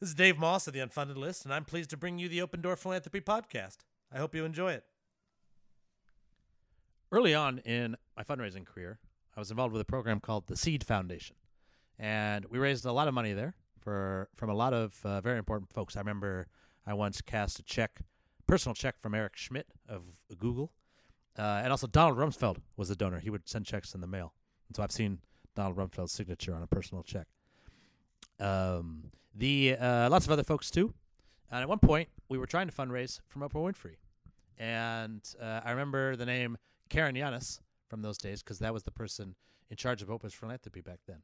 This is Dave Moss of the Unfunded List, and I'm pleased to bring you the Open Door Philanthropy Podcast. I hope you enjoy it. Early on in my fundraising career, I was involved with a program called the Seed Foundation, and we raised a lot of money there for from a lot of uh, very important folks. I remember I once cast a check, personal check from Eric Schmidt of Google, uh, and also Donald Rumsfeld was a donor. He would send checks in the mail, and so I've seen Donald Rumsfeld's signature on a personal check. Um, the uh, lots of other folks too. And at one point, we were trying to fundraise from Oprah Winfrey, and uh, I remember the name Caren Yanis from those days because that was the person in charge of Oprah's philanthropy back then.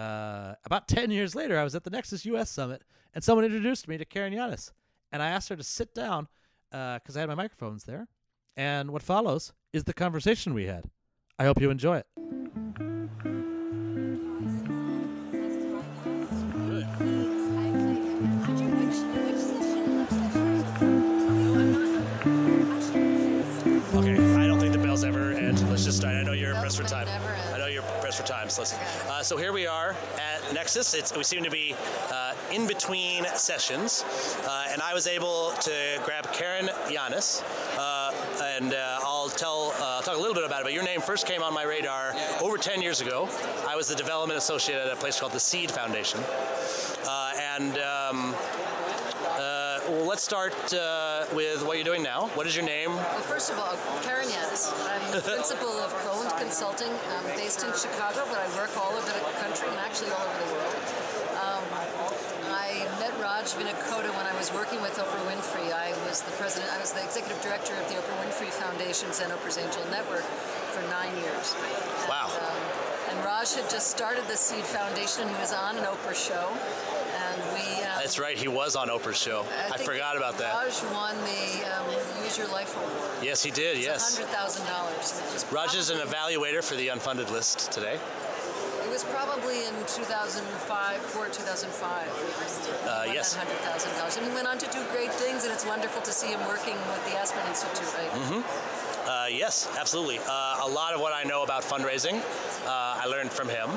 Uh, about 10 years later, I was at the Nexus US Summit, and someone introduced me to Caren Yanis. And I asked her to sit down because I had my microphones there. And what follows is the conversation we had. I hope you enjoy it. Pressed for time. might never end. I know you're pressed for time. So, let's, uh, so here we are at Nexus. It's, we seem to be uh, in between sessions, uh, and I was able to grab Caren Yanis, uh, and uh, I'll tell uh, talk a little bit about it. But your name first came on my radar over 10 years ago. I was the development associate at a place called the Seed Foundation, uh, and. Um, let's start uh, with what you're doing now. What is your name? Well, first of all, Caren Yanis. I'm the principal of Croland Consulting. I'm based in Chicago, but I work all over the country and actually all over the world. Um, I met Raj Vinnakota when I was working with Oprah Winfrey. I was the president, I was the executive director of the Oprah Winfrey Foundation's and Oprah's Angel Network for nine years. Wow. And, um, and Raj had just started the Seed Foundation. He was on an Oprah show, and we. That's right. He was on Oprah's show. I, think forgot about that. Raj won the um, Use Your Life Award. Yes, he did. Yes. Hundred thousand dollars. Raj is an evaluator for the unfunded list today. It was probably in 2005, 4 2005. Uh, yes. hundred thousand dollars, and he went on to do great things. And it's wonderful to see him working with the Aspen Institute. Right? Mm-hmm. Uh, yes, absolutely. Uh, a lot of what I know about fundraising, uh, I learned from him.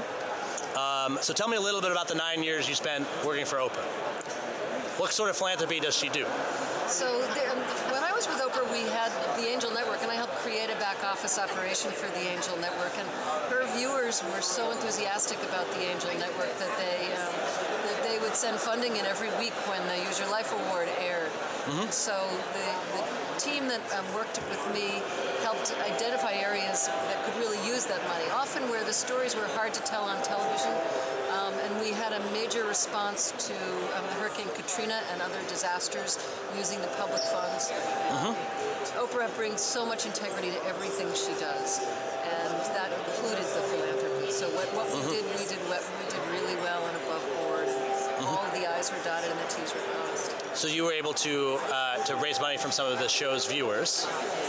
Um, so tell me a little bit about the nine years you spent working for Oprah. What sort of philanthropy does she do? So the, um, when I was with Oprah, we had the Angel Network, and I helped create a back office operation for the Angel Network. And her viewers were so enthusiastic about the Angel Network that they um, that they would send funding in every week when the Use Your Life Award aired. So the, the team that um, worked with me helped identify areas that could really use that money. Often where the stories were hard to tell on television, um, and we had a major response to um, Hurricane Katrina and other disasters using the public funds. Oprah brings so much integrity to everything she does, and that included the philanthropy. So what, what we did, we did we did really well and above board. All of the I's were dotted and the T's were crossed. So you were able to uh, to raise money from some of the show's viewers.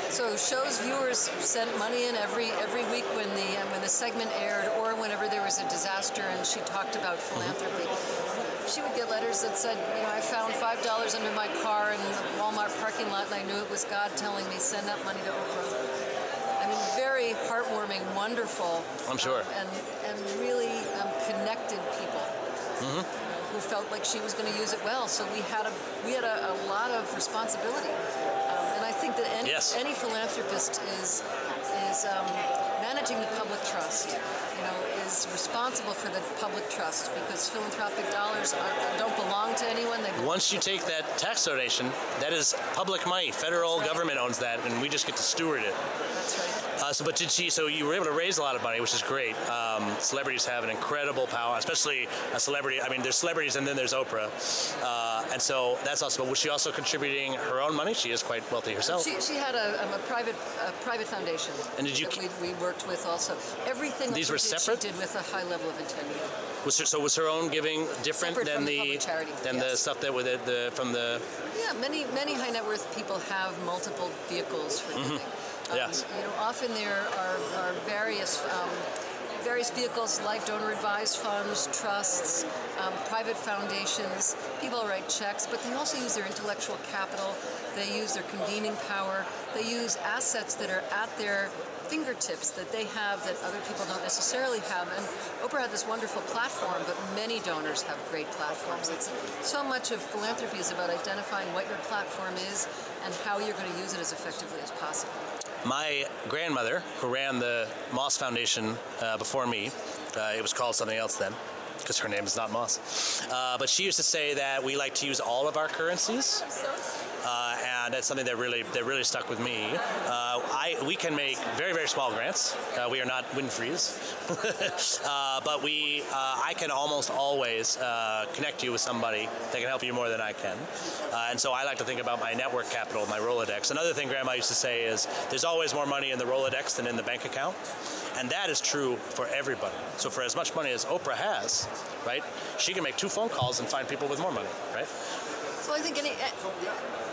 So shows viewers sent money in every every week when the um, when the segment aired, or whenever there was a disaster and she talked about philanthropy. She would get letters that said, you know, I found five dollars under my car in the Walmart parking lot, and I knew it was God telling me send that money to Oprah. I mean, very heartwarming, wonderful. I'm sure. um, and felt like she was going to use it well. So we had a we had a, a lot of responsibility, um, and I think that any Yes. any philanthropist is is um, managing the public trust. You know, is responsible for the public trust because philanthropic dollars are, don't belong to anyone. They Once you take that tax donation, that is public money. Federal right. government owns that, and we just get to steward it. Uh, so, but did she? So you were able to raise a lot of money, which is great. Um, celebrities have an incredible power, especially a celebrity. I mean, there's celebrities, and then there's Oprah, uh, and so that's also. But was she also contributing her own money? She is quite wealthy herself. She, she had a, um, a private a private foundation. And did you that we, we worked with also everything These were did, separate? She did with a high level of integrity. Was her, so was her own giving different Separate than the the, charity, than the stuff that with it, the from the Yeah, many many high net worth people have multiple vehicles for giving. Um, Yes. You know, often there are, are various um, various vehicles like donor advised funds, trusts, um, private foundations. People write checks, but they also use their intellectual capital. They use their convening power. They use assets that are at their fingertips that they have that other people don't necessarily have. And Oprah had this wonderful platform, but many donors have great platforms. It's so much of philanthropy is about identifying what your platform is and how you're going to use it as effectively as possible. My grandmother, who ran the Moss Foundation uh, before me, uh, it was called something else then because her name is not Moss. Uh, but she used to say that we like to use all of our currencies. Uh, and that's something that really that really stuck with me. Uh, I we can make very very small grants. Uh, we are not Winfrey's, uh, but we uh, I can almost always uh, connect you with somebody that can help you more than I can. and so I like to think about my network capital, my Rolodex. Another thing Grandma used to say is there's always more money in the Rolodex than in the bank account, and that is true for everybody. So for as much money as Oprah has, right, she can make two phone calls and find people with more money, right? So I think any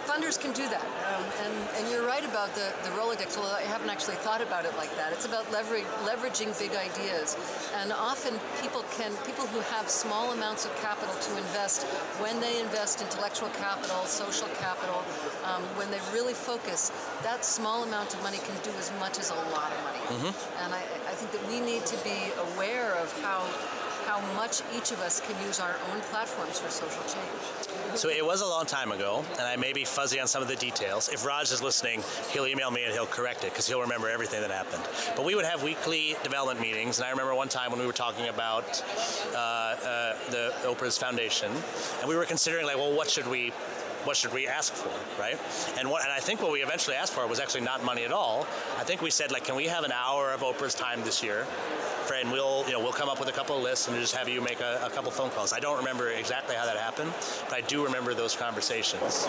funders can do that. Um, and, and you're right about the, the Rolodex, although I haven't actually thought about it like that. It's about leverage, leveraging big ideas. And often people can, people who have small amounts of capital to invest, when they invest intellectual capital, social capital, um, when they really focus, that small amount of money can do as much as a lot of money. Mm-hmm. And I, I think that we need to be aware of how how much each of us can use our own platforms for social change. So it was a long time ago, and I may be fuzzy on some of the details. If Raj is listening, he'll email me and he'll correct it because he'll remember everything that happened. But we would have weekly development meetings, and I remember one time when we were talking about uh, uh, the Oprah's Foundation, and we were considering like, well, what should we what should we ask for, right? And what, and I think what we eventually asked for was actually not money at all. I think we said like, can we have an hour of Oprah's time this year? And we'll you know we'll come up with a couple of lists and just have you make a, a couple phone calls. I don't remember exactly how that happened, but I do remember those conversations.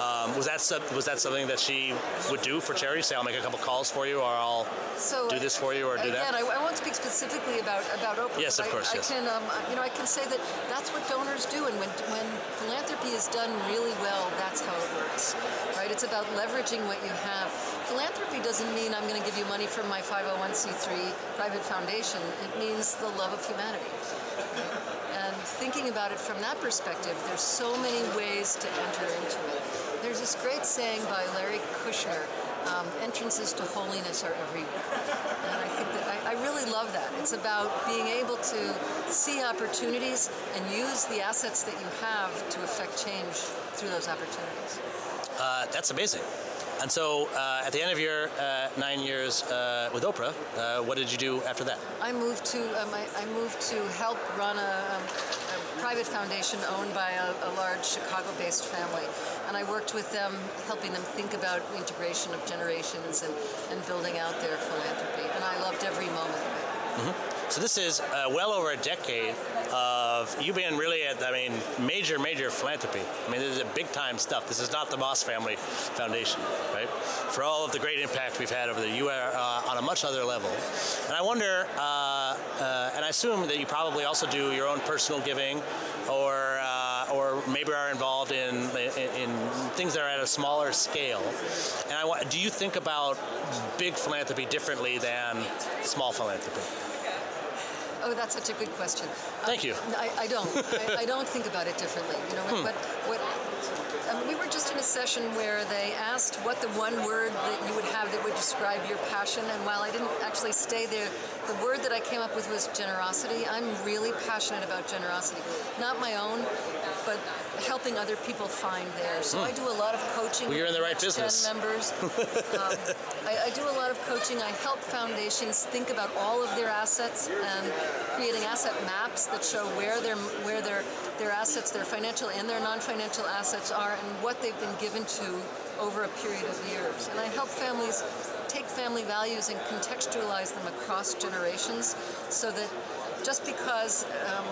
Um, was that was that something that she would do for charity? Say, I'll make a couple calls for you, or I'll so, do this for you, or do again, that. I, I won't speak specifically about about Oprah. Yes, of course. I, yes. I can um, you know I can say that that's what donors do, and when when philanthropy is done really well, that's how it works. Right? It's about leveraging what you have. Philanthropy doesn't mean I'm going to give you money from my 501c3 private foundation. It means the love of humanity. And thinking about it from that perspective, there's so many ways to enter into it. There's this great saying by Larry Kushner um, entrances to holiness are everywhere. And I think that I, I, really love that. It's about being able to see opportunities and use the assets that you have to affect change through those opportunities. Uh, that's amazing. And so, uh, at the end of your uh, nine years uh, with Oprah, uh, what did you do after that? I moved to um, I, I, moved to help run a, um, a private foundation owned by a, a large Chicago-based family, and I worked with them, helping them think about integration of generations and, and building out their philanthropy. And I loved every moment of it. Mm-hmm. So this is uh, well over a decade of you being really at, I mean, major, major philanthropy. I mean, this is big time stuff. This is not the Moss Family Foundation, right? For all of the great impact we've had over there, you are uh, on a much other level. And I wonder, uh, uh and I assume that you probably also do your own personal giving or uh, or maybe are involved in, in, in things that are at a smaller scale. And I, do you think about big philanthropy differently than small philanthropy? Oh, that's such a good question. Thank you. I, I don't. I, I, don't think about it differently. You know, hmm. but what um, we were just in a session where they asked what the one word that you would have that would describe your passion, and while I didn't actually stay there, the word that I came up with was generosity. I'm really passionate about generosity, not my own, but helping other people find theirs. So I hmm. do a lot of coaching. Well, you're in the right business. members. um, I, I, do a lot of coaching. I help foundations think about all of their assets and creating asset maps that show where their where their their assets, their financial and their non-financial assets are, and what they've been given to over a period of years. And I help families take family values and contextualize them across generations so that just because um,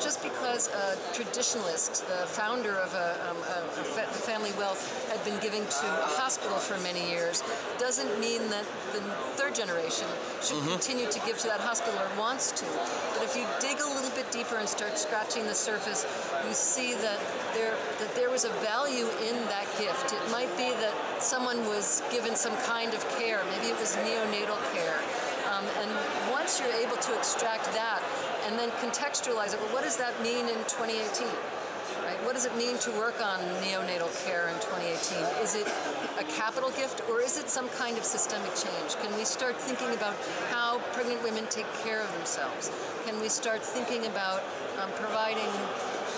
just because a traditionalist, the founder of a, um, a, a fa- family wealth, had been giving to a hospital for many years, doesn't mean that the third generation should mm-hmm. continue to give to that hospital or wants to. But if you dig a little bit and start scratching the surface, you see that there that there was a value in that gift. It might be that someone was given some kind of care. Maybe it was neonatal care. Um, and once you're able to extract that and then contextualize it, well, what does that mean in 2018? Right? What does it mean to work on neonatal care in 2018? Is it a capital gift or is it some kind of systemic change? Can we start thinking about how pregnant women take care of themselves? Can we start thinking about um, providing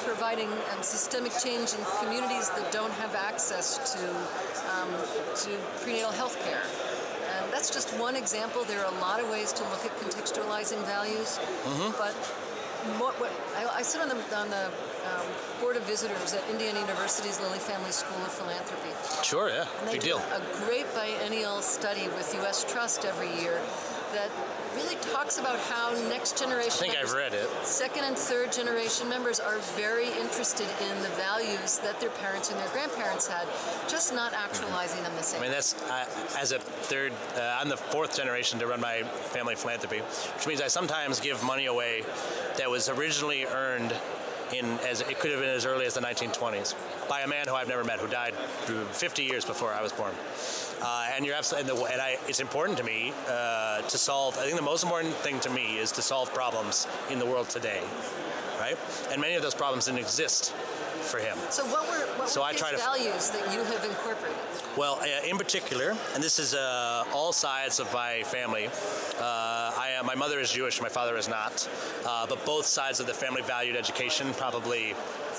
providing um, systemic change in communities that don't have access to um, to prenatal health care? And that's just one example. There are a lot of ways to look at contextualizing values, but what, what I, I sit on the on the um, board of visitors at Indiana University's Lilly Family School of Philanthropy. Sure, yeah, And they big deal. a great biennial study with U.S. Trust every year that really talks about how next generation. I think I've read it. Second and third generation members are very interested in the values that their parents and their grandparents had, just not actualizing them the same. I mean, that's I, as a third. Uh, I'm the fourth generation to run my family philanthropy, which means I sometimes give money away that was originally earned in as it could have been as early as the 1920s by a man who I've never met who died 50 years before I was born. Uh, and you're absolutely, and, the, and I, it's important to me uh, to solve. I think the most important thing to me is to solve problems in the world today, right? And many of those problems didn't exist for him. so what were what So were I his try to- values that you have incorporated? Well, uh, in particular, and this is uh, all sides of my family. Uh, my mother is Jewish, my father is not, uh, but both sides of the family valued education, probably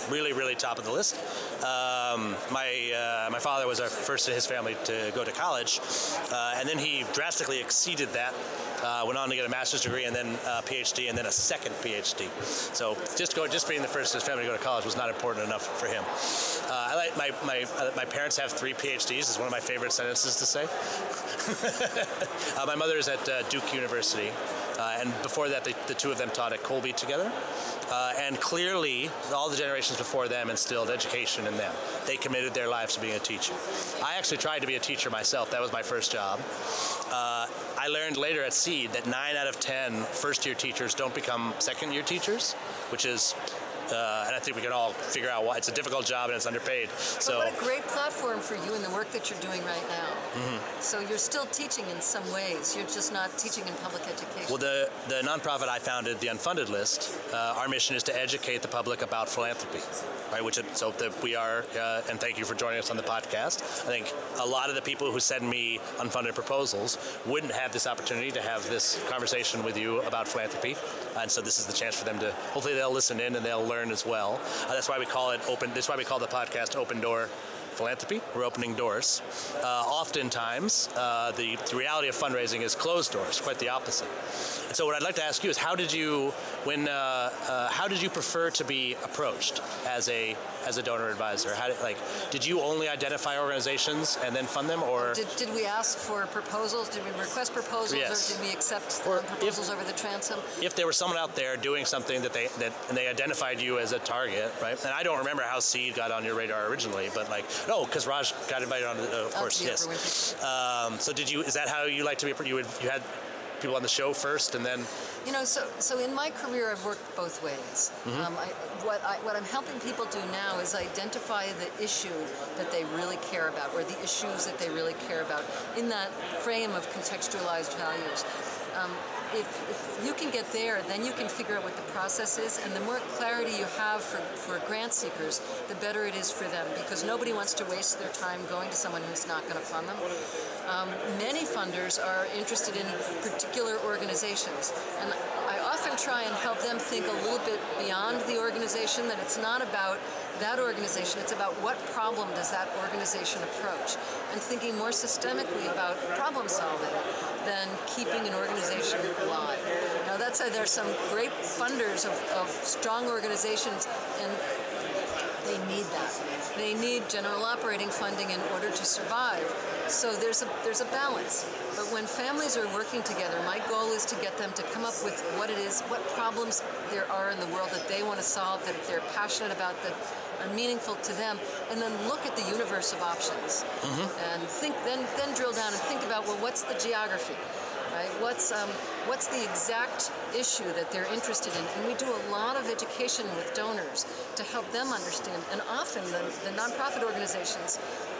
really, really top of the list. Um, my uh, my father was our first in his family to go to college, uh, and then he drastically exceeded that. Uh, went on to get a master's degree and then a PhD and then a second PhD. So just go, just being the first in his family to go to college was not important enough for him. Uh, I like my my uh, my parents have three PhDs. Is one of my favorite sentences to say. uh, my mother is at uh, Duke University, uh, and before that, the, two of them taught at Colby together. Uh, and clearly, all the generations before them instilled education in them. They committed their lives to being a teacher. I actually tried to be a teacher myself. That was my first job. Uh, I learned later at Seed that nine out of ten first-year teachers don't become second-year teachers, which is. Uh, and I think we can all figure out why it's a difficult job and it's underpaid. So But what a great platform for you and the work that you're doing right now. Mm-hmm. So you're still teaching in some ways. You're just not teaching in public education. Well, the, the nonprofit I founded, the Unfunded List, uh, our mission is to educate the public about philanthropy, right? Which it- so that we are, uh, and thank you for joining us on the podcast. I think a lot of the people who send me unfunded proposals wouldn't have this opportunity to have this conversation with you about philanthropy, and so this is the chance for them to. Hopefully, they'll listen in and they'll learn as well. Uh, that's why we call it open. That's why we call the podcast Open Door philanthropy. We're opening doors. Uh, oftentimes, uh, the, the reality of fundraising is closed doors, quite the opposite. And so, what I'd like to ask you is, how did you, when, uh, uh, how did you prefer to be approached as a as a donor advisor? How did, like, did you only identify organizations and then fund them, or Did, did we ask for proposals? Did we request proposals, Yes. or did we accept proposals over the transom? if there was someone out there doing something that they that and they identified you as a target, right? And I don't remember how Seed got on your radar originally, but like, no, because Raj got invited on, uh, of Oh, course, yes. Um, so did you? Is that how you like to be? You would you had people on the show first, and then You know, so so in my career, I've worked both ways. Mm-hmm. Um, I, what I, what I'm helping people do now is identify the issue that they really care about, or the issues that they really care about, in that frame of contextualized values. Um, if, if you can get there, then you can figure out what the process is, and the more clarity you have for, for grant seekers, the better it is for them, because nobody wants to waste their time going to someone who's not going to fund them. Um, many funders are interested in particular organizations, and I often try and help them think a little bit beyond the organization. That it's not about that organization; it's about what problem does that organization approach, and thinking more systemically about problem solving than keeping an organization alive. Now, that said, there's some great funders of, of strong organizations, and they need that. They need general operating funding in order to survive. So there's a there's a balance. But when families are working together, my goal is to get them to come up with what it is, what problems there are in the world that they want to solve, that they're passionate about, that are meaningful to them, and then look at the universe of options and think then then drill down and think about well, what's the geography? right? What's um, what's the exact issue that they're interested in? And we do a lot of education with donors to help them understand. And often the, the nonprofit organizations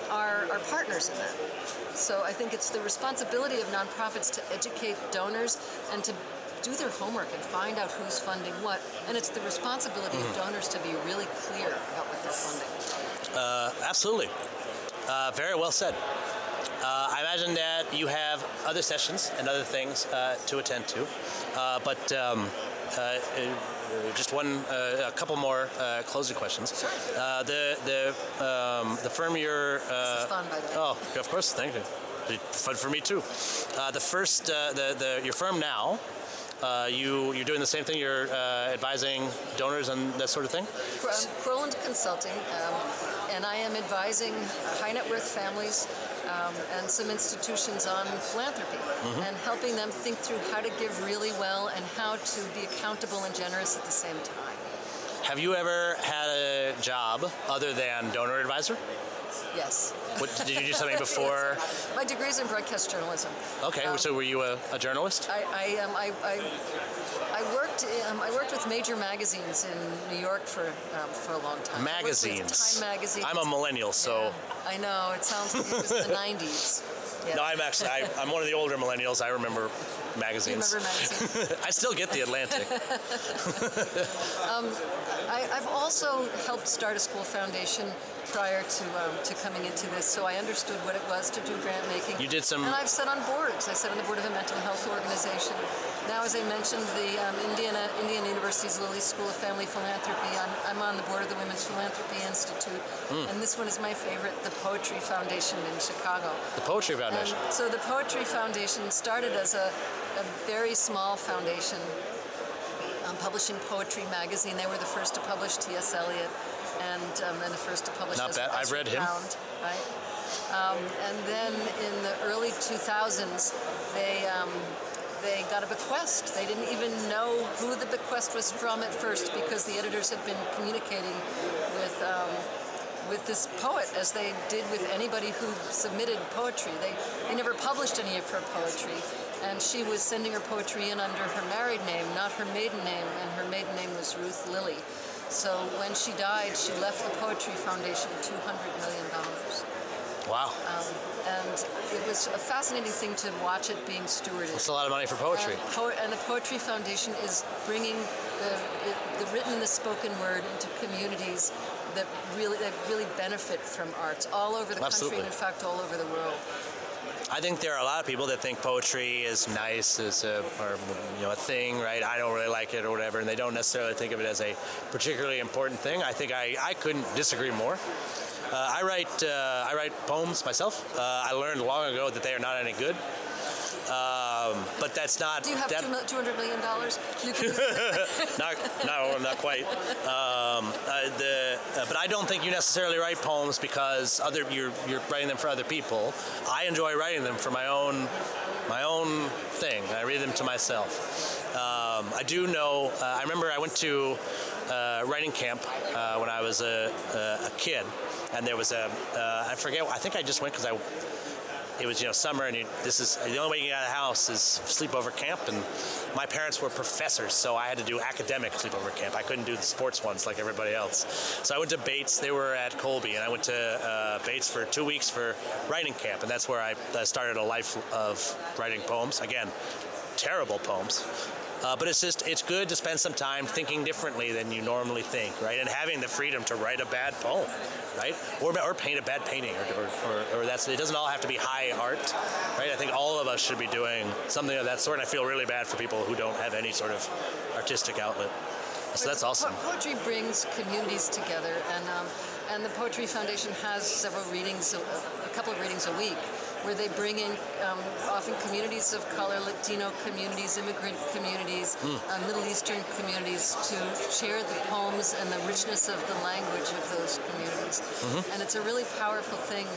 are, are partners in that. So I think it's the responsibility of nonprofits to educate donors and to do their homework and find out who's funding what. And it's the responsibility of donors to be really clear about what they're funding. Uh, absolutely. Uh, very well said. Uh, I imagine that you have other sessions and other things uh, to attend to, uh, but um, uh, just one, uh, a couple more uh, closing questions. Sure. Uh, the the um, the firm you're. Uh, This is fun, by the way. Oh, of course, thank you. Fun for me too. Uh, the first, uh, the the your firm now. Uh, you you're doing the same thing. You're uh, advising donors and that sort of thing. Um, Croland Consulting, um, and I am advising high net worth families um, and some institutions on philanthropy and helping them think through how to give really well and how to be accountable and generous at the same time. Have you ever had a job other than donor advisor? Yes. What, did you do something before? My degree is in broadcast journalism. Okay, Um, so were you a, a journalist? I, I, um, I, I, I worked um, I worked with major magazines in New York for um, for a long time. I worked with Magazines. Time magazine. I'm a millennial, so Yeah, I know. It sounds like it was the 90s. Yeah. no, I'm actually I, I'm one of the older millennials. I remember You remember magazines? I still get the Atlantic. I, I've also helped start a school foundation prior to um, to coming into this, so I understood what it was to do grant making. You did some- and I've sat on boards. I sat on the board of a mental health organization. Now, as I mentioned, the um, Indiana Indiana University's Lilly School of Family Philanthropy. I'm, I'm on the board of the Women's Philanthropy Institute, Hmm. and this one is my favorite, the Poetry Foundation in Chicago. The Poetry Foundation. And so the Poetry Foundation started as a, a very small foundation um, publishing poetry magazine. They were the first to publish T.S. Eliot and, um, and the first to publish Not bad. I've read him. Pound, right? Um, and then in the early 2000s, they um, they got a bequest. They didn't even know who the bequest was from at first because the editors had been communicating with um, with this poet as they did with anybody who submitted poetry. They they never published any of her poetry, and she was sending her poetry in under her married name, not her maiden name, and her maiden name was Ruth Lilly. So when she died, she left the Poetry Foundation two hundred million dollars. Wow, um, And it was a fascinating thing to watch it being stewarded. that's a lot of money for poetry. And, po- and the Poetry Foundation is bringing the, the, the written and the spoken word into communities that really that really benefit from arts all over the Absolutely. country and in fact all over the world. I think there are a lot of people that think poetry is nice, is a or you know a thing, right? I don't really like it or whatever, and they don't necessarily think of it as a particularly important thing. I think I, I couldn't disagree more. Uh, I write uh, I write poems myself. Uh, I learned long ago that they are not any good, um, but that's not Do you have that, $200 million? You can, not no not quite. Um, uh, the uh, but I don't think you necessarily write poems because other you're you're writing them for other people. I enjoy writing them for my own my own thing. I read them to myself. Um, I do know. Uh, I remember I went to uh, writing camp uh, when I was a, a, a kid, and there was a uh, I forget. I think I just went because I it was you know summer and you, this is the only way you get out of the house is sleepover camp. And my parents were professors so i had to do academic sleepover camp. I couldn't do the sports ones like everybody else. So i went to bates. They were at colby and i went to uh, bates for two weeks for writing camp. And that's where i uh, started a life of writing poems. Again terrible poems uh, but it's just it's good to spend some time thinking differently than you normally think right? And having the freedom to write a bad poem right? Or, or paint a bad painting or, or, or, that's it doesn't all have to be high art right? I think all of us should be doing something of that sort and i feel really bad for people who don't have any sort of artistic outlet. So that's awesome. Poetry brings communities together, and um, and the Poetry Foundation has several readings, a, a couple of readings a week, where they bring in um, often communities of color, Latino communities, immigrant communities, uh, Middle Eastern communities to share the poems and the richness of the language of those communities. And it's a really powerful thing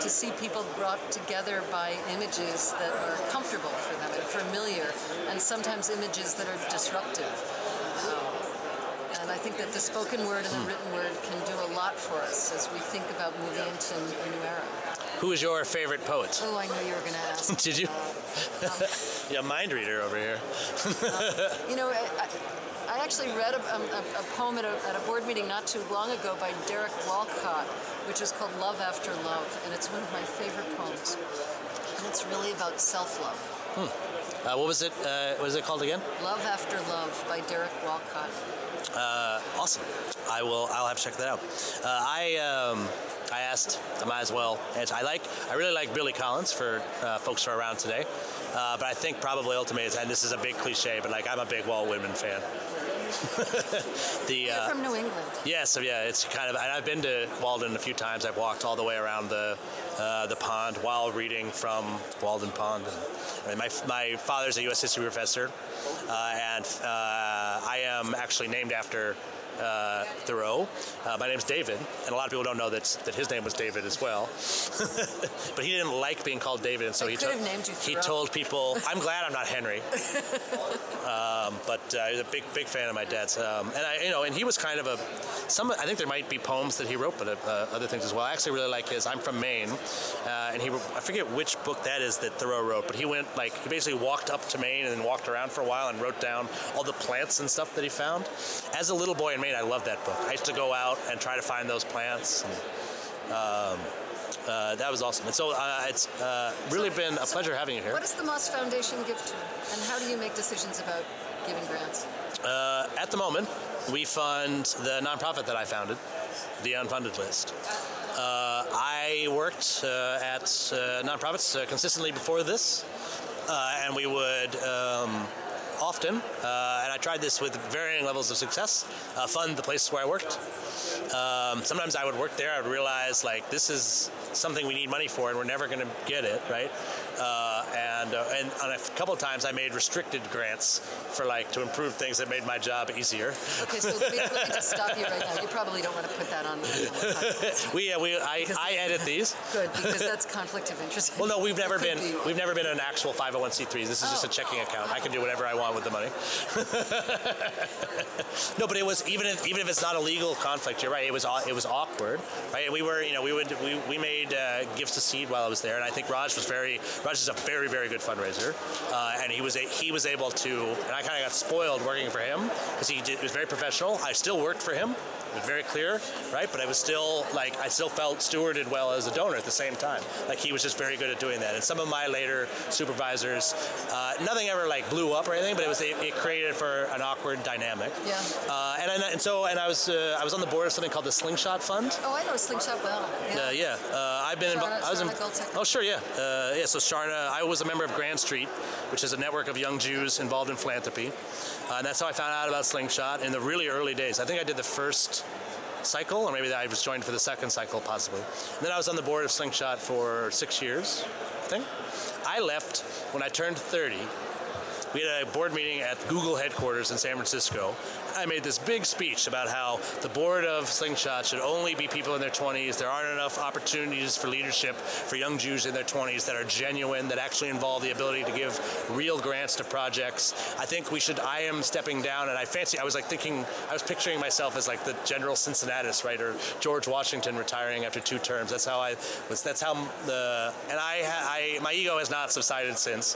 to see people brought together by images that are comfortable for them and familiar, and sometimes images that are disruptive. And I think that the spoken word and the written word can do a lot for us as we think about moving into a new era. Who is your favorite poet Oh, I knew you were going to ask. did you yeah mind reader over here You know, I, I, actually read a, a, a poem at a, at a board meeting not too long ago by Derek Walcott, which is called Love After Love, and it's one of my favorite poems. And it's really about self-love. Uh, what was it? Uh, what is it called again? Love After Love by Derek Walcott. Uh, awesome. I will. I'll have to check that out. Uh, I um, I asked. I might as well. answer. I like. I really like Billy Collins for uh, folks who are around today. Uh, but I think probably ultimately, and this is a big cliche, but like I'm a big Walt Whitman fan. the You're uh, from New England. yeah, so yeah, it's kind of. And I've been to Walden a few times. I've walked all the way around the uh, the pond while reading from Walden Pond. And my my father's a U.S. history professor, uh, and uh, I am actually named after. Uh, Thoreau. Uh, my name's David, and a lot of people don't know that that his name was David as well. but he didn't like being called David, and so They he told have named you he told people, "I'm glad I'm not Henry." um, but uh, he's a big big fan of my dad's, um, and I you know, and he was kind of a some. I think there might be poems that he wrote, but uh, other things as well. I actually really like his. I'm from Maine, uh, and he I forget which book that is that Thoreau wrote, but he went like he basically walked up to Maine and then walked around for a while and wrote down all the plants and stuff that he found. As a little boy in Maine, I love that book. I used to go out and try to find those plants. And, um, uh, that was awesome. And so uh, it's uh, really been a pleasure having you here. What does the Moss Foundation give to? And how do you make decisions about giving grants? Uh, at the moment, we fund the nonprofit that I founded, the Unfunded List. Uh, I worked uh, at uh, nonprofits uh, consistently before this, uh, and we would um, often, uh, and I tried this with varying levels of success, uh, fund the places where I worked. Um, sometimes I would work there, I would realize like this is something we need money for, and we're never going to get it, right? Uh, and uh, and on a couple of times I made restricted grants for like to improve things that made my job easier. Okay, so let me, let me just stop you right now. You probably don't want to put that on the. We uh, we I, I edit these. Good, because that's conflict of interest. Well, no, we've never been be. we've never been an actual 501c3. This is just a Oh. checking account. I can do whatever I want with the money. no, but it was even if even if it's not a legal conflict, you're right. It was it was awkward, right? We were you know we would we, we made uh, gifts to seed while I was there, and I think Raj was very Raj is a very very good fundraiser, uh, and he was a, he was able to, and I kind of got spoiled working for him because he did, was very professional. I still worked for him. It was very clear, right? But I was still like I still felt stewarded well as a donor at the same time. Like he was just very good at doing that. And some of my later supervisors, uh, nothing ever like blew up or anything, but it was it, it created for an awkward dynamic. Yeah. Uh, and, I- and so and I was uh, I was on the board of something called the Slingshot Fund. Oh, I know Slingshot well. Yeah. Uh, yeah, uh, I've been involved. I was in, oh, sure, yeah, uh, yeah. So Sharna, I was a member of Grand Street, which is a network of young Jews involved in philanthropy, and that's how I found out about Slingshot in the really early days. I think I did the first cycle, or maybe I was joined for the second cycle, possibly. And then I was on the board of Slingshot for six years, I think. I left when I turned 30 we had a board meeting at Google headquarters in San Francisco. I made this big speech about how the board of Slingshot should only be people in their 20s. There aren't enough opportunities for leadership for young Jews in their 20s that are genuine, that actually involve the ability to give real grants to projects. I think we should. I am stepping down, and I fancy. I was like thinking. I was picturing myself as like the General Cincinnatus, right, or George Washington retiring after two terms. That's how I was. That's how the. And I, I my ego has not subsided since.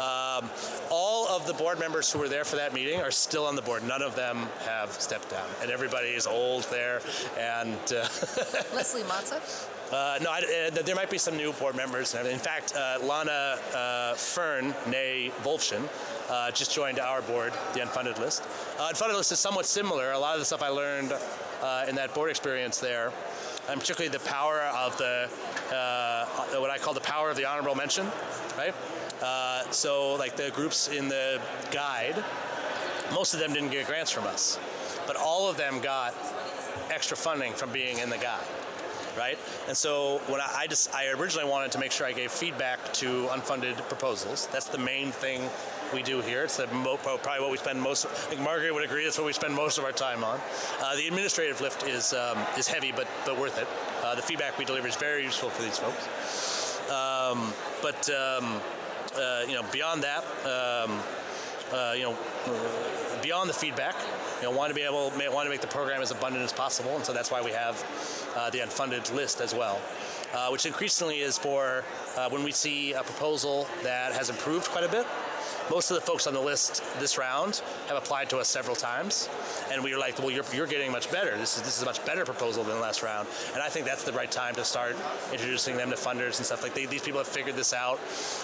Um, all of the board members who were there for that meeting are still on the board. None of them have stepped down, and everybody is old there. And uh, Leslie Matza. uh, no, I, uh, there might be some new board members. In fact, uh, Lana uh, Fern, nay Wolfschen, uh, just joined our board, the Unfunded List. Uh, Unfunded List is somewhat similar. A lot of the stuff I learned uh, in that board experience there, and particularly the power of the uh, what I call the power of the honorable mention, right? Uh, so, like the groups in the guide, most of them didn't get grants from us, but all of them got extra funding from being in the guide right? And so when I, I just I originally wanted to make sure I gave feedback to unfunded proposals. That's the main thing we do here. It's the mo- probably what we spend most. I think Margaret would agree. That's what we spend most of our time on. Uh, the administrative lift is um, is heavy, but but worth it. Uh, the feedback we deliver is very useful for these folks. Um, but um, uh, you know, beyond that. Um, uh, you know, beyond the feedback, you know, want to be able, want to make the program as abundant as possible, and so that's why we have uh, the unfunded list as well, uh, which increasingly is for uh, when we see a proposal that has improved quite a bit. Most of the folks on the list this round have applied to us several times, and we were like, well, you're, you're getting much better. This is this is a much better proposal than last round, and I think that's the right time to start introducing them to funders and stuff like they, these people have figured this out,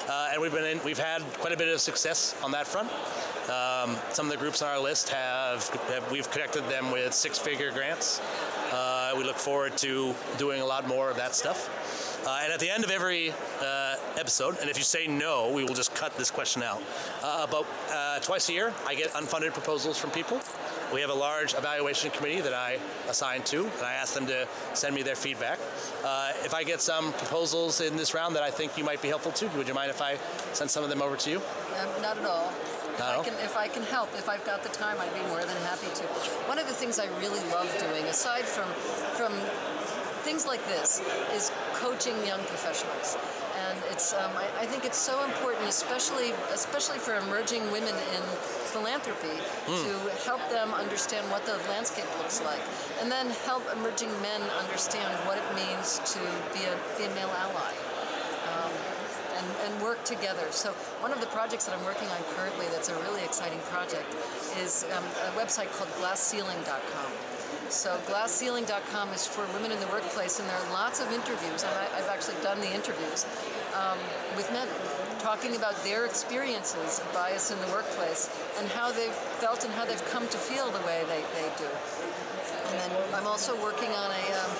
uh, and we've been in, we've had quite a bit of success on that front. Um, some of the groups on our list have, have we've connected them with six-figure grants. Uh, we look forward to doing a lot more of that stuff. Uh, and at the end of every uh, episode, and if you say no, we will just cut this question out. Uh, about uh, twice a year, I get unfunded proposals from people. We have a large evaluation committee that I assign to, and I ask them to send me their feedback. Uh, if I get some proposals in this round that I think you might be helpful to, would you mind if I send some of them over to you? Um, not at all. If I, can, if I can help, if I've got the time, I'd be more than happy to. One of the things I really love doing, aside from from things like this, is coaching young professionals. And it's um, I, I think it's so important, especially especially for emerging women in philanthropy, to help them understand what the landscape looks like, and then help emerging men understand what it means to be a female ally and, and work together. So one of the projects that I'm working on currently that's a really exciting project is um, a website called glassceiling.com. So glassceiling.com is for women in the workplace, and there are lots of interviews, and I, I've actually done the interviews um, with men talking about their experiences of bias in the workplace and how they've felt and how they've come to feel the way they, they do. And then I'm also working on a um,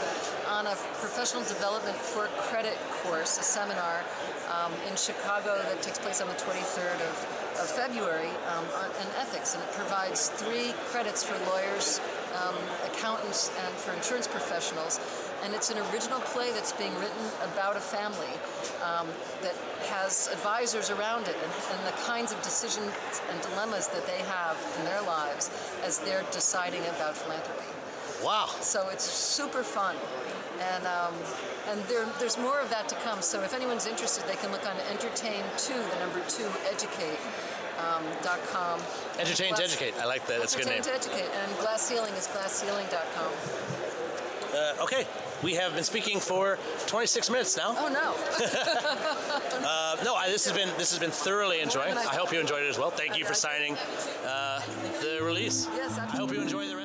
on a professional development for credit course, a seminar um, in Chicago that takes place on the 23rd of, of February um, on, in ethics, and it provides three credits for lawyers, um, accountants, and for insurance professionals. And it's an original play that's being written about a family um, that has advisors around it and, and the kinds of decisions and dilemmas that they have in their lives as they're deciding about philanthropy. Wow. So it's super fun. And um, and there, there's more of that to come. So if anyone's interested, they can look on entertain2, the number two, educate. Um, dot com. Entertain to educate. I like that. That's a good name. Entertain to educate. And glass ceiling is glassceiling.com. Uh, okay, we have been speaking for 26 minutes now. Oh no. Uh, no, I, this has been this has been thoroughly enjoyed. I I hope you enjoyed it as well. Thank you for signing uh, the release. Yes, I hope you enjoy the